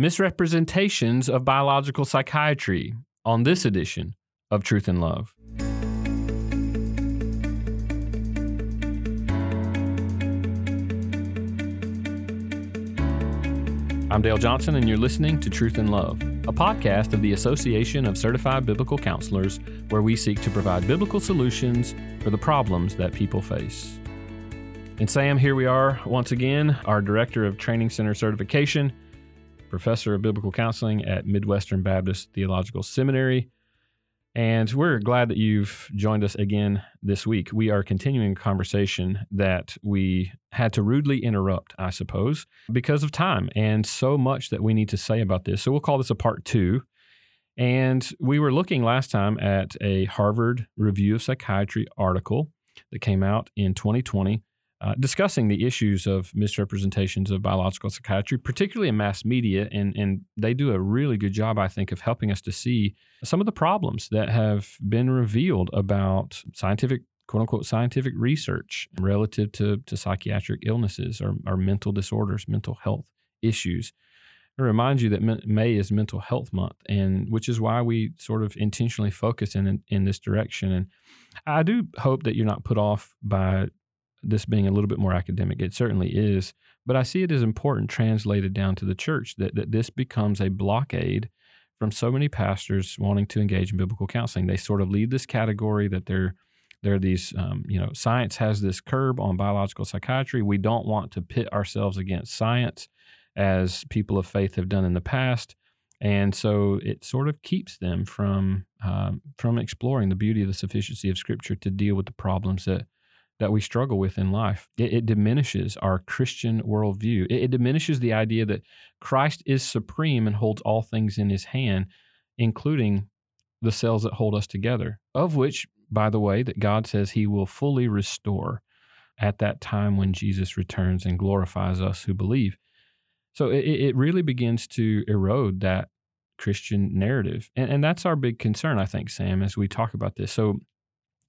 misrepresentations of biological psychiatry on this edition of Truth and Love. I'm Dale Johnson, and you're listening to Truth and Love, a podcast of the Association of Certified Biblical Counselors, where we seek to provide biblical solutions for the problems that people face. And Sam, here we are once again, our Director of Training Center Certification, Professor of Biblical Counseling at Midwestern Baptist Theological Seminary, and we're glad that you've joined us again this week. We are continuing a conversation that we had to rudely interrupt, I suppose, because of time and so much that we need to say about this. So we'll call this a part two. And we were looking last time at a Harvard Review of Psychiatry article that came out in 2020 uh, discussing the issues of misrepresentations of biological psychiatry, particularly in mass media. And, and they do a really good job, I think, of helping us to see some of the problems that have been revealed about scientific, quote unquote, scientific research relative to, to psychiatric illnesses or, or mental disorders, mental health issues. I remind you that May is Mental Health Month, and which is why we sort of intentionally focus in in this direction. And I do hope that you're not put off by this being a little bit more academic. It certainly is. But I see it as important translated down to the church that, that this becomes a blockade from so many pastors wanting to engage in biblical counseling. They sort of lead this category that they're there are these, um, you know, science has this curb on biological psychiatry. We don't want to pit ourselves against science as people of faith have done in the past. And so it sort of keeps them from um, from exploring the beauty of the sufficiency of Scripture to deal with the problems that that we struggle with in life. It, it diminishes our Christian worldview. It, it diminishes the idea that Christ is supreme and holds all things in his hand, including the cells that hold us together, of which, by the way, that God says he will fully restore at that time when Jesus returns and glorifies us who believe. So it, it really begins to erode that Christian narrative. And, and that's our big concern, I think, Sam, as we talk about this. So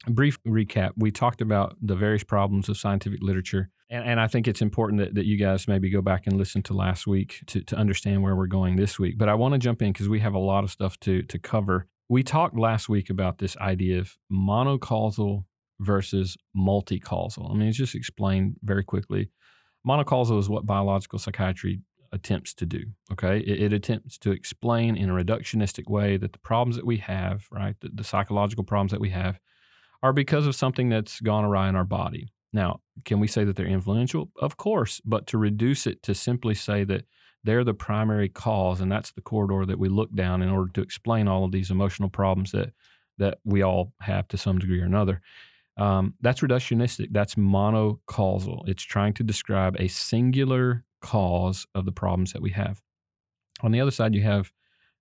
brief recap we talked about the various problems of scientific literature and, and i think it's important that, that you guys maybe go back and listen to last week to, to understand where we're going this week but i want to jump in because we have a lot of stuff to, to cover. We talked last week about this idea of monocausal versus multicausal. I mean it's just explained very quickly. Monocausal is what biological psychiatry attempts to do okay? It, it attempts to explain in a reductionistic way that the problems that we have right the, the psychological problems that we have are because of something that's gone awry in our body. Now, can we say that they're influential? Of course, but to reduce it to simply say that they're the primary cause and that's the corridor that we look down in order to explain all of these emotional problems that that we all have to some degree or another. Um, that's reductionistic. That's monocausal. It's trying to describe a singular cause of the problems that we have. On the other side, you have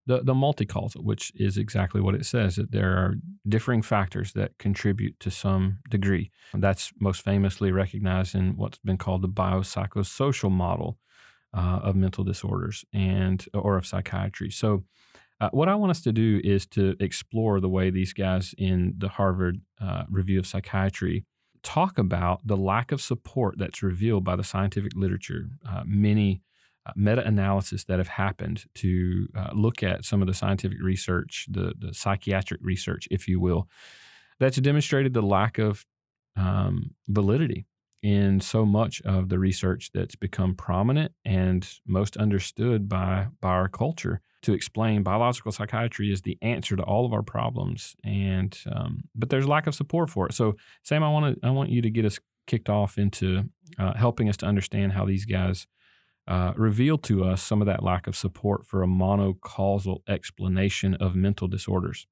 the, the multi-causal, which is exactly what it says, that there are differing factors that contribute to some degree. That's most famously recognized in what's been called the biopsychosocial model uh, of mental disorders and or of psychiatry. So uh, what I want us to do is to explore the way these guys in the Harvard uh, Review of Psychiatry talk about the lack of support that's revealed by the scientific literature. Uh, many meta analysis that have happened to uh, look at some of the scientific research, the, the psychiatric research, if you will, that's demonstrated the lack of um, validity in so much of the research that's become prominent and most understood by, by our culture. To explain biological psychiatry is the answer to all of our problems and um, but there's lack of support for it. So sam i want to i want you to get us kicked off into uh, helping us to understand how these guys uh, revealed to us some of that lack of support for a monocausal explanation of mental disorders.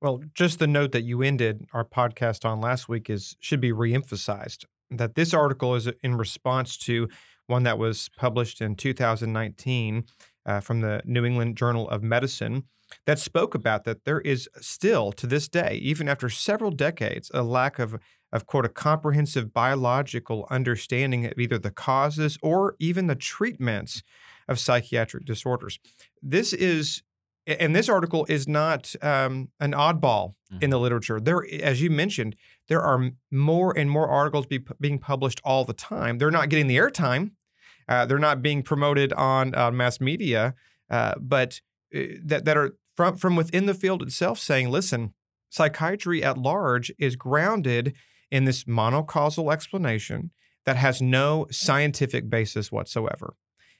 Well, just the note that you ended our podcast on last week is should be reemphasized that this article is in response to one that was published in 2019 uh, from the New England Journal of Medicine that spoke about that there is still to this day, even after several decades, a lack of of quote a comprehensive biological understanding of either the causes or even the treatments of psychiatric disorders. This is and this article is not um, an oddball mm-hmm. in the literature. There, as you mentioned, there are more and more articles be, being published all the time. They're not getting the airtime Uh, they're not being promoted on uh, mass media, uh, but uh, that that are from from within the field itself saying, listen, psychiatry at large is grounded in this monocausal explanation that has no scientific basis whatsoever.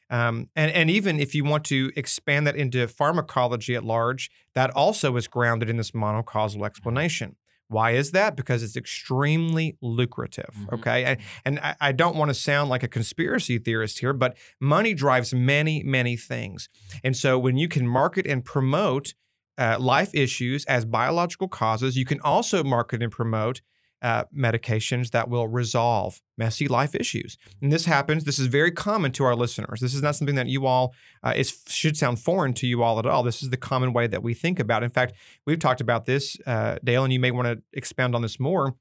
Um, and, and even if you want to expand that into pharmacology at large, that also is grounded in this monocausal explanation. Why is that? Because it's extremely lucrative. Mhm. Okay. And, and I, I don't want to sound like a conspiracy theorist here, but money drives many, many things. And so when you can market and promote uh, life issues as biological causes, you can also market and promote uh, medications that will resolve messy life issues. And this happens. This is very common to our listeners. This is not something that you all uh, is should sound foreign to you all at all. This is the common way that we think about. it. In fact, we've talked about this, uh, Dale, and you may want to expound on this more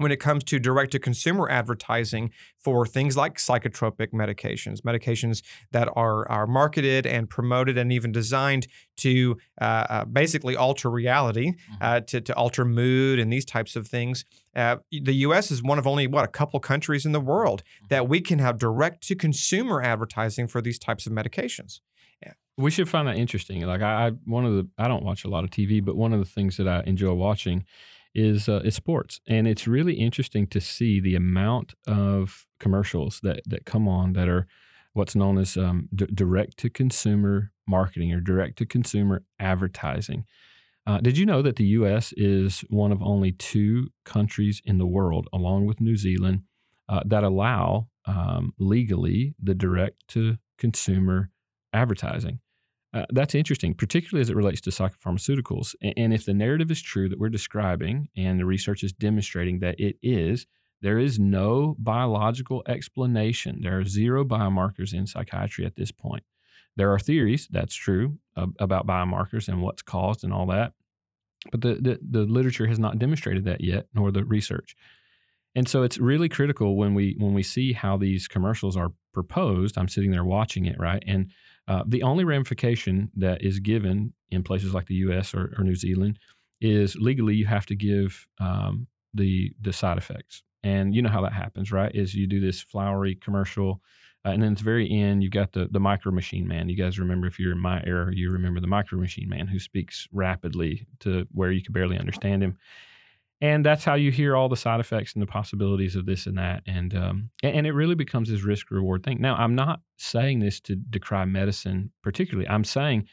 when it comes to direct to consumer advertising for things like psychotropic medications, medications that are, are marketed and promoted and even designed to uh, uh, basically alter reality, uh, to, to alter mood and these types of things. Uh, the US is one of only, what, a couple countries in the world that we can have direct to consumer advertising for these types of medications. We should find that interesting. Like I, I, one of the I don't watch a lot of TV, but one of the things that I enjoy watching is uh, is sports, and it's really interesting to see the amount of commercials that that come on that are what's known as um, d- direct to consumer marketing or direct to consumer advertising. Uh, did you know that the U.S. is one of only two countries in the world, along with New Zealand, uh, that allow um, legally the direct to consumer advertising? Uh, that's interesting, particularly as it relates to psychopharmaceuticals. And, and if the narrative is true that we're describing, and the research is demonstrating that it is, there is no biological explanation. There are zero biomarkers in psychiatry at this point. There are theories, that's true, ab- about biomarkers and what's caused and all that. But the, the, the literature has not demonstrated that yet, nor the research. And so it's really critical when we when we see how these commercials are proposed. I'm sitting there watching it, right? And uh, the only ramification that is given in places like the U.S. or, or New Zealand is legally you have to give um, the the side effects, and you know how that happens, right? Is you do this flowery commercial, uh, and then at the very end you got the the micro machine man. You guys remember if you're in my era, you remember the micro machine man who speaks rapidly to where you can barely understand him. And that's how you hear all the side effects and the possibilities of this and that, and um, and, it really becomes this risk reward thing. Now, I'm not saying this to decry medicine particularly. I'm saying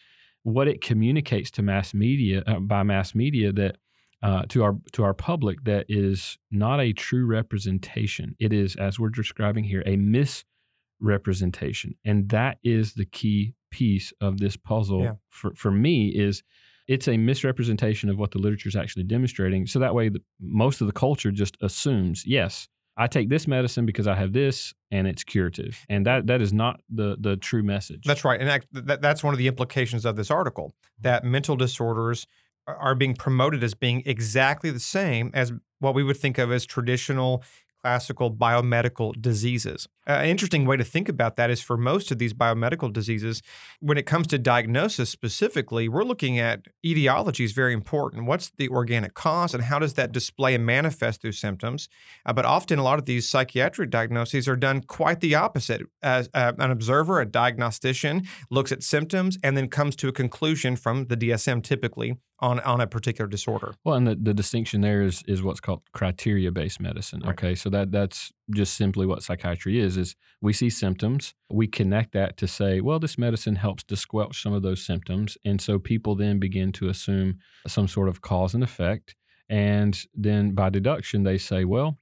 what it communicates to mass media uh, by mass media that uh, to our to our public that is not a true representation. It is, as we're describing here, a misrepresentation, and that is the key piece of this puzzle Yeah. for for me. Is it's a misrepresentation of what the literature is actually demonstrating. So that way, the, most of the culture just assumes, yes, I take this medicine because I have this, and it's curative, and that that is not the the true message. That's right. And that, that, that's one of the implications of this article that mental disorders are being promoted as being exactly the same as what we would think of as traditional classical biomedical diseases. An interesting way to think about that is for most of these biomedical diseases, when it comes to diagnosis specifically, we're looking at etiology is very important. What's the organic cause and how does that display and manifest through symptoms? Uh, but often, a lot of these psychiatric diagnoses are done quite the opposite. As uh, an observer, a diagnostician looks at symptoms and then comes to a conclusion from the DSM typically on, on a particular disorder. Well, and the, the distinction there is is what's called criteria based medicine. Right. Okay, so that that's just simply what psychiatry is. Is we see symptoms, we connect that to say, well, this medicine helps to squelch some of those symptoms, and so people then begin to assume some sort of cause and effect, and then by deduction they say, well,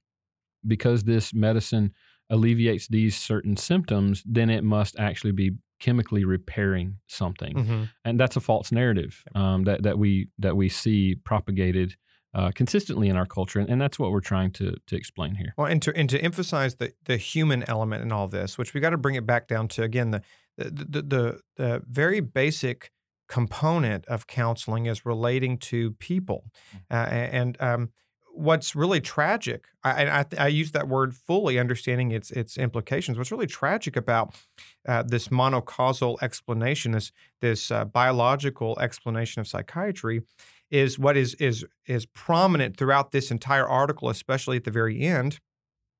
because this medicine alleviates these certain symptoms, then it must actually be chemically repairing something Mhm. and that's a false narrative um, that that we that we see propagated uh, consistently in our culture, and, and that's what we're trying to to explain here. Well, and to and to emphasize the the human element in all this, which we got to bring it back down to again the the the, the, the very basic component of counseling is relating to people, uh, and um, what's really tragic. I, I I use that word fully, understanding its its implications. What's really tragic about uh, this monocausal explanation, this this uh, biological explanation of psychiatry, is what is is is prominent throughout this entire article, especially at the very end,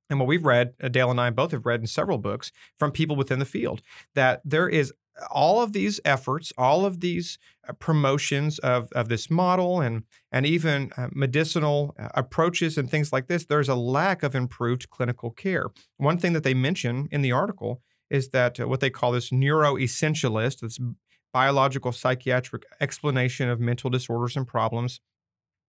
and what we've read, uh, Dale and I both have read in several books from people within the field, that there is all of these efforts, all of these uh, promotions of, of this model and, and even uh, medicinal uh, approaches and things like this, there's a lack of improved clinical care. One thing that they mention in the article is that uh, what they call this neuroessentialist, this biological psychiatric explanation of mental disorders and problems,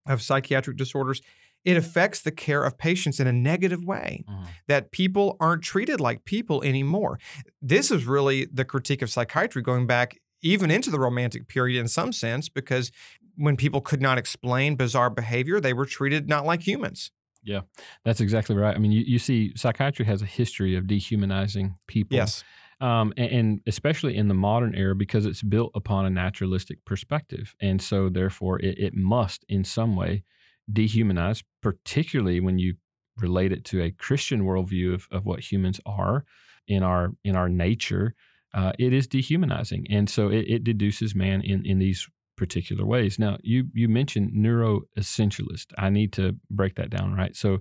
of psychiatric disorders, it affects the care of patients in a negative way, mm. that people aren't treated like people anymore. This is really the critique of psychiatry going back even into the Romantic period in some sense, because when people could not explain bizarre behavior, they were treated not like humans. Yeah, that's exactly right. I mean, you, you see, psychiatry has a history of dehumanizing people. Yes. Um, and, and, especially in the modern era because it's built upon a naturalistic perspective. And so, therefore, it, it must in some way dehumanize, particularly when you relate it to a Christian worldview of, of what humans are in our in our nature. Uh, it is dehumanizing, and so it, it deduces man in in these particular ways. Now, you you mentioned neuroessentialist. I need to break that down, right? So,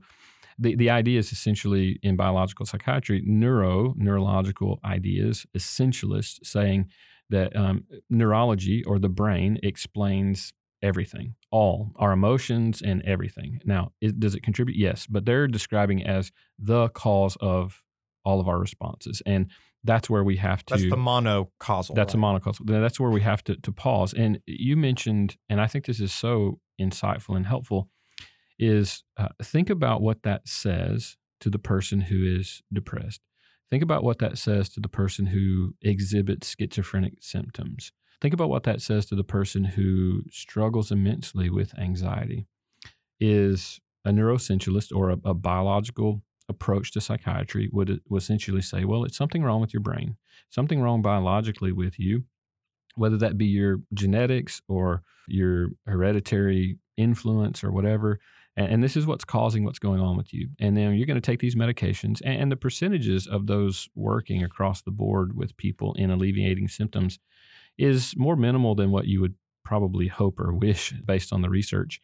the, the idea is essentially in biological psychiatry, neuro, neurological ideas, essentialist saying that um, neurology or the brain explains everything, all our emotions and everything. Now, it, does it contribute? Yes, but they're describing as the cause of all of our responses. And that's where we have to. That's the monocausal. That's right? a monocausal. That's where we have to, to pause. And you mentioned, and I think this is so insightful and helpful is uh, think about what that says to the person who is depressed. Think about what that says to the person who exhibits schizophrenic symptoms. Think about what that says to the person who struggles immensely with anxiety. Is a neuroessentialist or a, a biological approach to psychiatry would, would essentially say, well, it's something wrong with your brain, something wrong biologically with you, whether that be your genetics or your hereditary influence or whatever. And, and, this is what's causing what's going on with you. And then you're going to take these medications, and, and the percentages of those working across the board with people in alleviating symptoms is more minimal than what you would probably hope or wish based on the research.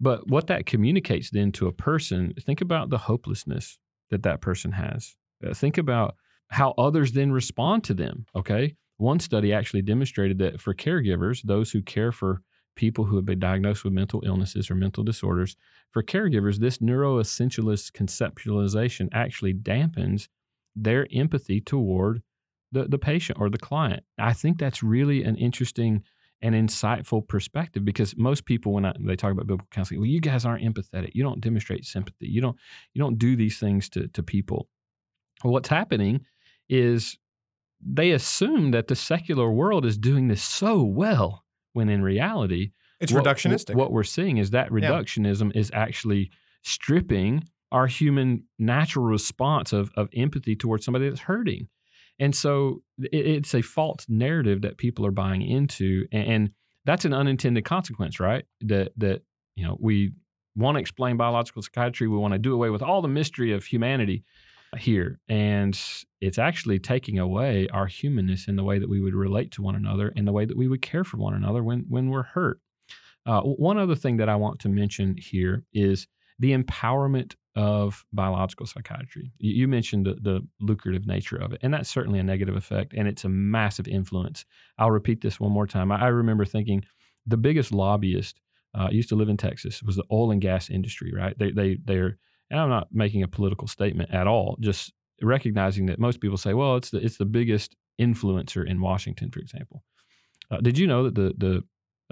But what that communicates then to a person, think about the hopelessness that that person has. Uh, think about how others then respond to them. Okay. One study actually demonstrated that for caregivers, those who care for people who have been diagnosed with mental illnesses or mental disorders, for caregivers, this neuroessentialist conceptualization actually dampens their empathy toward the, the patient or the client. I think that's really an interesting and insightful perspective because most people when I, they talk about biblical counseling, well, you guys aren't empathetic. You don't demonstrate sympathy. You don't you don't do these things to to people. Well, what's happening is they assume that the secular world is doing this so well when in reality, it's what, reductionistic. What we're seeing is that reductionism yeah. is actually stripping our human natural response of, of empathy towards somebody that's hurting. And so it, it's a false narrative that people are buying into. And, and that's an unintended consequence, right? That, that you know, we want to explain biological psychiatry. We want to do away with all the mystery of humanity here. And it's actually taking away our humanness in the way that we would relate to one another and the way that we would care for one another when, when we're hurt. Uh, one other thing that I want to mention here is the empowerment of biological psychiatry. You, you mentioned the, the, lucrative nature of it, and that's certainly a negative effect, and it's a massive influence. I'll repeat this one more time. I, I remember thinking the biggest lobbyist uh, used to live in Texas was the oil and gas industry, right? They, they, they're and I'm not making a political statement at all, just recognizing that most people say, well, it's the, it's the biggest influencer in Washington, for example. Uh, did you know that the, the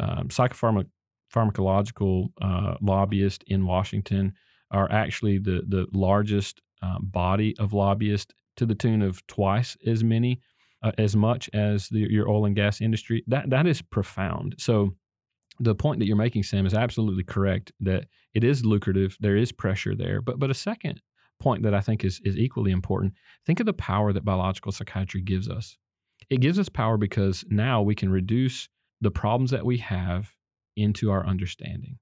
um, psychopharmacological uh, lobbyists in Washington are actually the, the largest uh, body of lobbyists to the tune of twice as many, uh, as much as the, your oil and gas industry? That, that is profound. So, the point that you're making, Sam, is absolutely correct that it is lucrative. There is pressure there. But but a second point that I think is is equally important, think of the power that biological psychiatry gives us. It gives us power because now we can reduce the problems that we have into our understanding.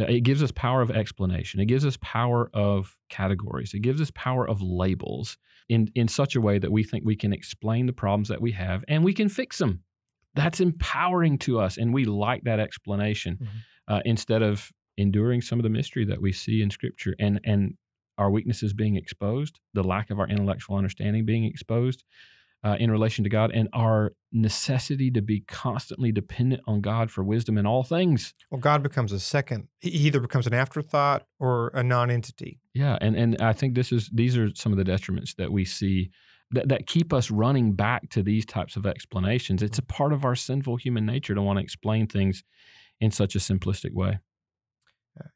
Uh, it gives us power of explanation. It gives us power of categories. It gives us power of labels in, in such a way that we think we can explain the problems that we have and we can fix them that's empowering to us. And we like that explanation mm-hmm. uh, instead of enduring some of the mystery that we see in Scripture. And, and our weaknesses being exposed, the lack of our intellectual understanding being exposed uh, in relation to God, and our necessity to be constantly dependent on God for wisdom in all things. Well, God becomes a second. He either becomes an afterthought or a non-entity. Yeah, and and I think this is these are some of the detriments that we see that, that keep us running back to these types of explanations. It's a part of our sinful human nature to want to explain things in such a simplistic way.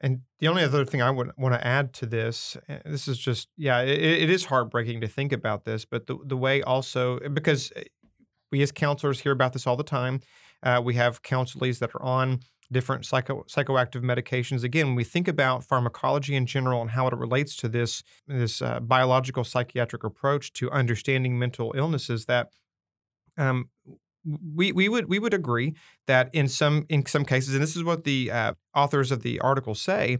And the only other thing I would want to add to this, eh, this is just, yeah, it, it is heartbreaking to think about this, but the, the way also, because eh, we as counselors hear about this all the time. Uh, we have counselees that are on different psycho, psychoactive medications. Again, when we think about pharmacology in general and how it relates to this, this uh, biological psychiatric approach to understanding mental illnesses, that um, we, we would we would agree that in some in some cases, and this is what the uh, authors of the article say,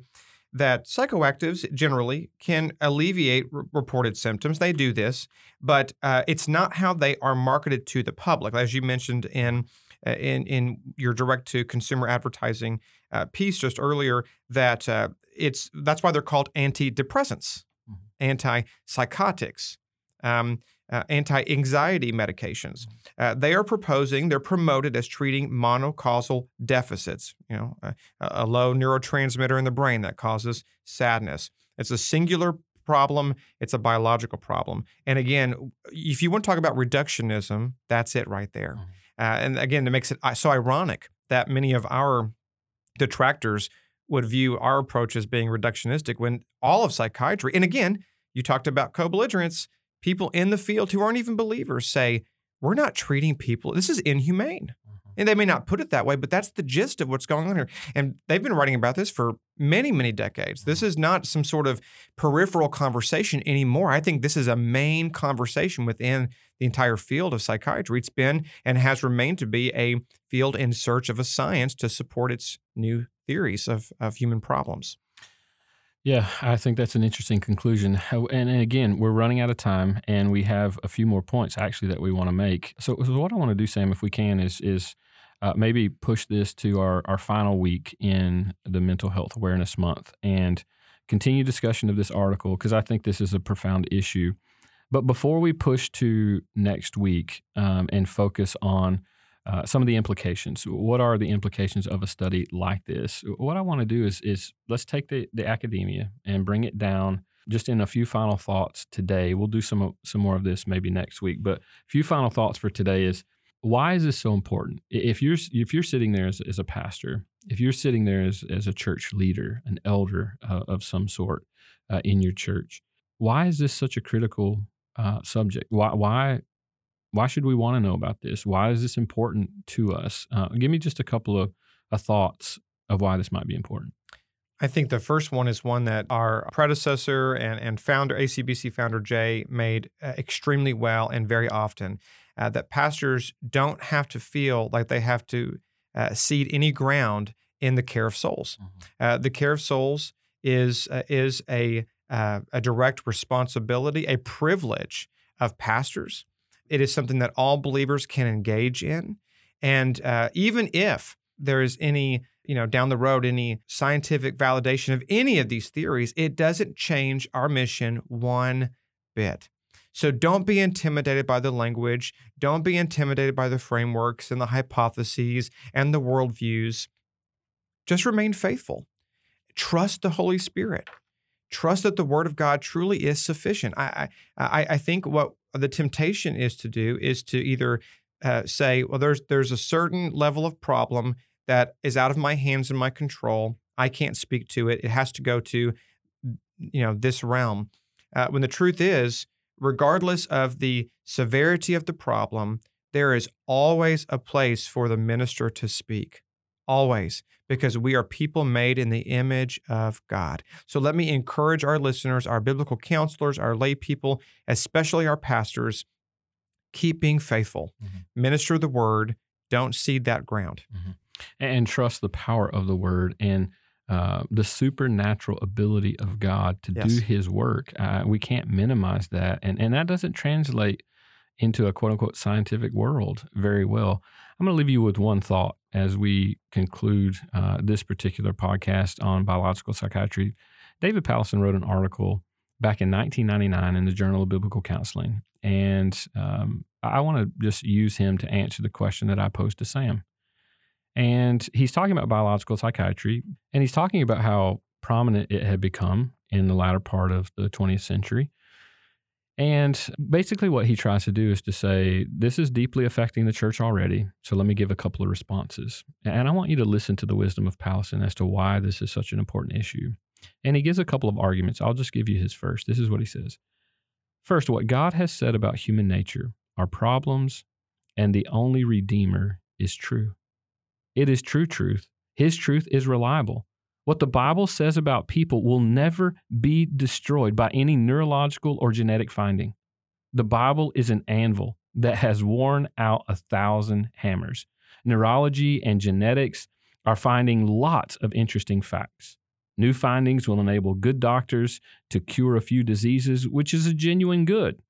that psychoactives generally can alleviate r- reported symptoms. They do this, but uh, it's not how they are marketed to the public, as you mentioned in uh, in in your direct to consumer advertising uh, piece just earlier. That uh, it's that's why they're called antidepressants, mm-hmm. antipsychotics. Um, uh, anti anxiety medications. Uh, they are proposing, they're promoted as treating monocausal deficits, you know, a, a, low neurotransmitter in the brain that causes sadness. It's a singular problem, it's a biological problem. And again, if you want to talk about reductionism, that's it right there. Mm-hmm. Uh, and again, it makes it so ironic that many of our detractors would view our approach as being reductionistic when all of psychiatry, and again, you talked about co belligerents people in the field who aren't even believers say, we're not treating people, this is inhumane. Mm-hmm. And they may not put it that way, but that's the gist of what's going on here. And they've been writing about this for many, many decades. This mm-hmm. is not some sort of peripheral conversation anymore. I think this is a main conversation within the entire field of psychiatry. It's been and has remained to be a field in search of a science to support its new theories of, of human problems. Yeah, I think that's an interesting conclusion. And, again, we're running out of time, and we have a few more points actually that we want to make. So, so what I want to do, Sam, if we can, is is uh, maybe push this to our our final week in the Mental Health Awareness Month and continue discussion of this article because I think this is a profound issue. But before we push to next week um, and focus on uh, some of the implications. What are the implications of a study like this? What I want to do is is let's take the, the academia and bring it down just in a few final thoughts today. We'll do some some more of this maybe next week, but a few final thoughts for today is why is this so important? If you're if you're sitting there as, as a pastor, if you're sitting there as, as a church leader, an elder uh, of some sort uh, in your church, why is this such a critical uh, subject? Why why why should we want to know about this? Why is this important to us? Uh, give me just a couple of uh, thoughts of why this might be important. I think the first one is one that our predecessor and, and founder, ACBC founder Jay, made uh, extremely well and very often. Uh, that pastors don't have to feel like they have to uh, cede any ground in the care of souls. Mm-hmm. Uh, the care of souls is uh, is a uh, a direct responsibility, a privilege of pastors. It is something that all believers can engage in. And uh, even if there is any, you know, down the road, any scientific validation of any of these theories, it doesn't change our mission one bit. So don't be intimidated by the language. Don't be intimidated by the frameworks and the hypotheses and the worldviews. Just remain faithful. Trust the Holy Spirit. Trust that the Word of God truly is sufficient. I, I, I think what the temptation is to do is to either uh, say, well, there's there's a certain level of problem that is out of my hands and my control. I can't speak to it. It has to go to, you know, this realm. Uh, when the truth is, regardless of the severity of the problem, there is always a place for the minister to speak always, because we are people made in the image of God. So let me encourage our listeners, our biblical counselors, our lay people, especially our pastors, keep being faithful, mm-hmm. minister the word, don't cede that ground. Mm-hmm. And trust the power of the word and uh, the supernatural ability of God to yes. do his work. Uh, we can't minimize that. And, and that doesn't translate into a quote unquote scientific world very well. I'm going to leave you with one thought as we conclude uh, this particular podcast on biological psychiatry. David Powlison wrote an article back in 1999 in the Journal of Biblical Counseling. And um, I want to just use him to answer the question that I posed to Sam. And he's talking about biological psychiatry, and he's talking about how prominent it had become in the latter part of the 20th century. And basically, what he tries to do is to say, This is deeply affecting the church already. So let me give a couple of responses. And I want you to listen to the wisdom of Powlison as to why this is such an important issue. And he gives a couple of arguments. I'll just give you his first. This is what he says First, what God has said about human nature, our problems, and the only Redeemer is true. It is true truth. His truth is reliable. What the Bible says about people will never be destroyed by any neurological or genetic finding. The Bible is an anvil that has worn out a thousand hammers. Neurology and genetics are finding lots of interesting facts. New findings will enable good doctors to cure a few diseases, which is a genuine good.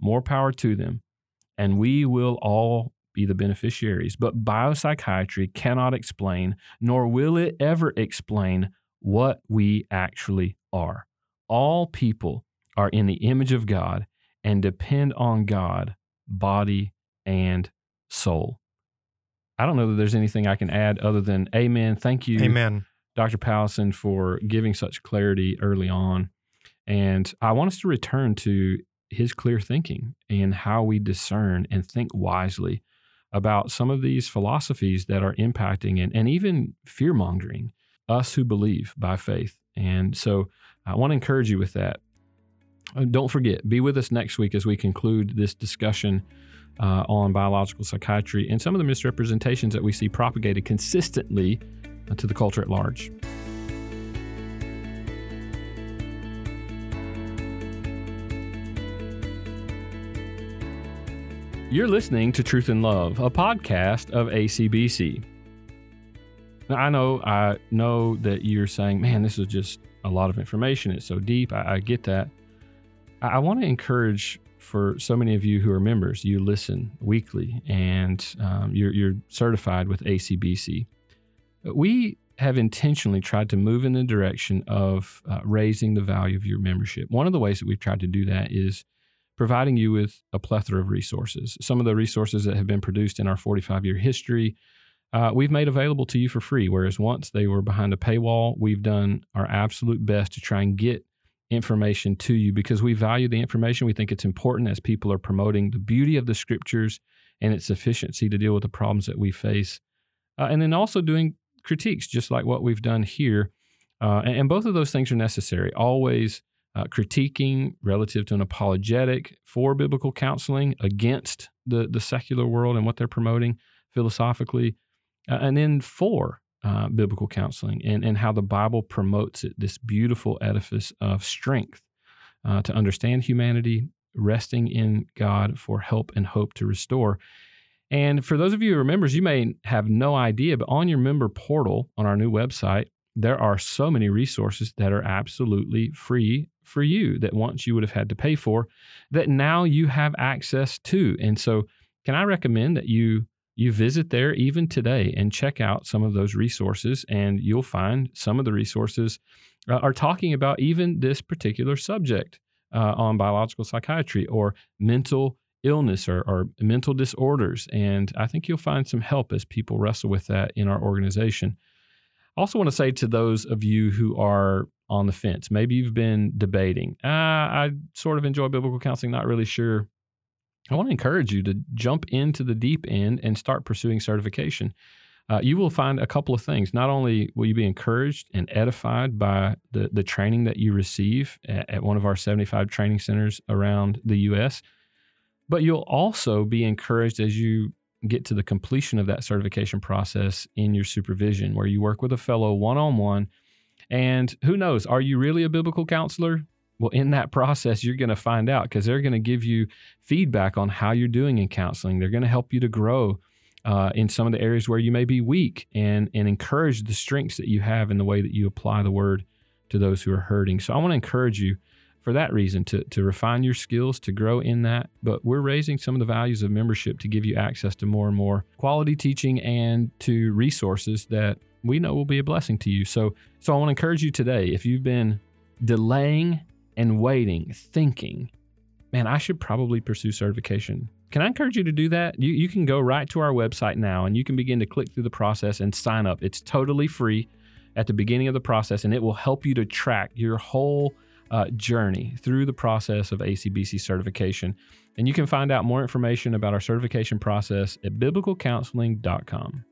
More power to them. And we will all be the beneficiaries. But biopsychiatry cannot explain, nor will it ever explain, what we actually are. All people are in the image of God and depend on God, body and soul. I don't know that there's anything I can add other than amen. Thank you. Amen. Dr. Powlison for giving such clarity early on. And I want us to return to his clear thinking and how we discern and think wisely about some of these philosophies that are impacting and, and even fear mongering us who believe by faith. And so I want to encourage you with that. Don't forget, be with us next week as we conclude this discussion uh, on biological psychiatry and some of the misrepresentations that we see propagated consistently uh, to the culture at large. You're listening to Truth and Love, a podcast of ACBC. Now, I know, I know that you're saying, man, this is just a lot of information. It's so deep. I, I get that. I, I want to encourage for so many of you who are members, you listen weekly and um, you're, you're certified with ACBC. We have intentionally tried to move in the direction of uh, raising the value of your membership. One of the ways that we've tried to do that is providing you with a plethora of resources. Some of the resources that have been produced in our 45 year history, uh, we've made available to you for free. Whereas once they were behind a paywall, we've done our absolute best to try and get information to you because we value the information. We think it's important as people are promoting the beauty of the scriptures and its sufficiency to deal with the problems that we face. Uh, and then also doing critiques, just like what we've done here. Uh, and, and, both of those things are necessary. Always uh, critiquing relative to an apologetic for biblical counseling against the, the secular world and what they're promoting philosophically, uh, and then for uh, biblical counseling and, and how the Bible promotes it, this beautiful edifice of strength uh, to understand humanity, resting in God for help and hope to restore. And for those of you who are members, you may have no idea, but on your member portal on our new website, there are so many resources that are absolutely free for you that once you would have had to pay for that now you have access to. And so can I recommend that you you visit there even today and check out some of those resources and you'll find some of the resources uh, are talking about even this particular subject uh, on biological psychiatry or mental illness or, or, mental disorders. And I think you'll find some help as people wrestle with that in our organization. I also want to say to those of you who are on the fence, maybe you've been debating, ah, I sort of enjoy biblical counseling, not really sure. I want to encourage you to jump into the deep end and start pursuing certification. Uh, you will find a couple of things. Not only will you be encouraged and edified by the, the training that you receive at, at one of our 75 training centers around the U.S., but you'll also be encouraged as you get to the completion of that certification process in your supervision, where you work with a fellow one on one. And who knows, are you really a biblical counselor? Well, in that process, you're going to find out because they're going to give you feedback on how you're doing in counseling. They're going to help you to grow uh, in some of the areas where you may be weak and, and encourage the strengths that you have in the way that you apply the word to those who are hurting. So I want to encourage you for that reason to, to refine your skills, to grow in that. But we're raising some of the values of membership to give you access to more and more quality teaching and to resources that we know will be a blessing to you. So, so I want to encourage you today if you've been delaying and waiting, thinking, man, I should probably pursue certification. Can I encourage you to do that? You, you can go right to our website now and you can begin to click through the process and sign up. It's totally free at the beginning of the process and it will help you to track your whole uh, journey through the process of ACBC certification. And you can find out more information about our certification process at biblicalcounseling.com.